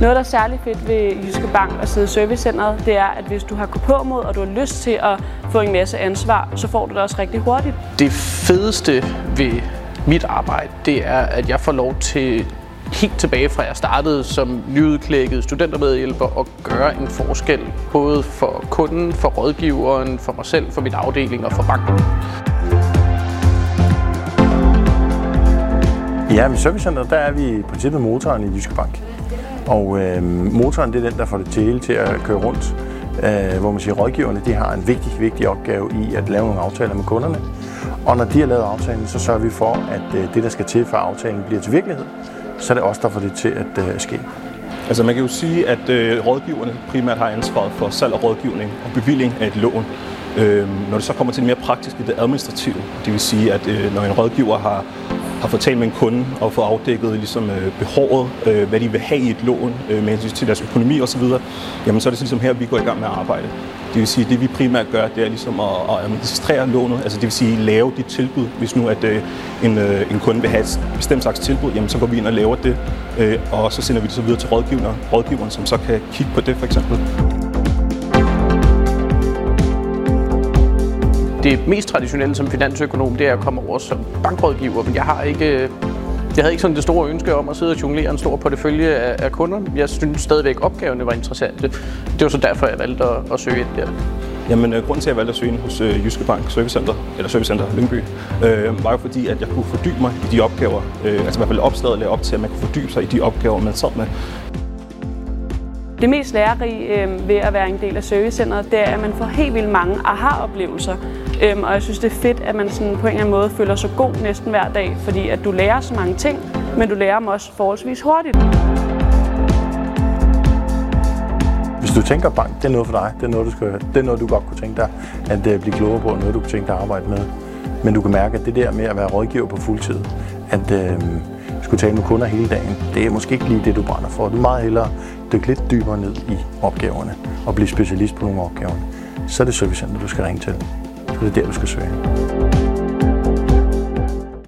Noget, der er særlig fedt ved Jyske Bank og sidde i servicecenteret, det er, at hvis du har på mod, og du har lyst til at få en masse ansvar, så får du det også rigtig hurtigt. Det fedeste ved mit arbejde, det er, at jeg får lov til helt tilbage fra jeg startede som nyudklækket studentermedhjælper at gøre en forskel, både for kunden, for rådgiveren, for mig selv, for mit afdeling og for banken. Ja, i servicecenteret der er vi i princippet motoren i Jyske Bank. Og øh, motoren det er den, der får det til til at køre rundt. Øh, hvor man siger, at rådgiverne de har en vigtig, vigtig opgave i at lave nogle aftaler med kunderne. Og når de har lavet aftalen, så sørger vi for, at øh, det, der skal til for aftalen bliver til virkelighed, så er det os, der får det til at øh, ske. Altså man kan jo sige, at øh, rådgiverne primært har ansvaret for salg og rådgivning og bevilling af et lån. Øh, når det så kommer til det mere praktiske, det administrative, det vil sige, at øh, når en rådgiver har har fået talt med en kunde og fået afdækket ligesom, øh, behovet, øh, hvad de vil have i et lån øh, med hensyn til deres økonomi osv., jamen så er det ligesom her, vi går i gang med at arbejde. Det vil sige, at det vi primært gør, det er ligesom at, at administrere lånet, altså det vil sige lave dit tilbud. Hvis nu at øh, en, øh, en kunde vil have et bestemt slags tilbud, jamen så går vi ind og laver det, øh, og så sender vi det så videre til rådgiveren, rådgiveren, som så kan kigge på det for eksempel. Det mest traditionelle som finansøkonom, det er at komme over som bankrådgiver, men jeg har ikke jeg havde ikke sådan det store ønske om at sidde og jonglere en stor portefølje af, af kunder. Jeg synes stadigvæk, opgaverne var interessante. Det var så derfor, jeg valgte at, at søge ind der. Jamen, øh, grunden til, at jeg valgte at søge ind hos øh, Jyske Bank Servicecenter, eller Servicecenter Lyngby, øh, var jo fordi, at jeg kunne fordybe mig i de opgaver, øh, altså i hvert fald opslaget lagde op til, at man kunne fordybe sig i de opgaver, man sad med. Det mest lærerige øh, ved at være en del af servicecenteret, det er, at man får helt vildt mange aha-oplevelser. Øhm, og jeg synes, det er fedt, at man sådan på en eller anden måde føler sig god næsten hver dag, fordi at du lærer så mange ting, men du lærer dem også forholdsvis hurtigt. Hvis du tænker bank, det er noget for dig, det er noget, du, skal, det er noget, du godt kunne tænke dig at øh, blive klogere på, noget, du kunne tænke dig at arbejde med. Men du kan mærke, at det der med at være rådgiver på fuld tid, at øh, skulle tale med kunder hele dagen, det er måske ikke lige det, du brænder for. Du er meget hellere dykke lidt dybere ned i opgaverne og blive specialist på nogle opgaver. Så er det servicecenter, du skal ringe til. Så det er der, du skal søge.